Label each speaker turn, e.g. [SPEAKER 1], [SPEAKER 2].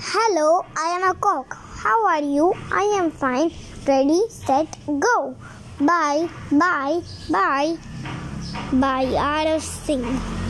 [SPEAKER 1] Hello, I am a cock. How are you? I am fine. Ready, set, go. Bye, bye, bye. Bye, Arav Singh.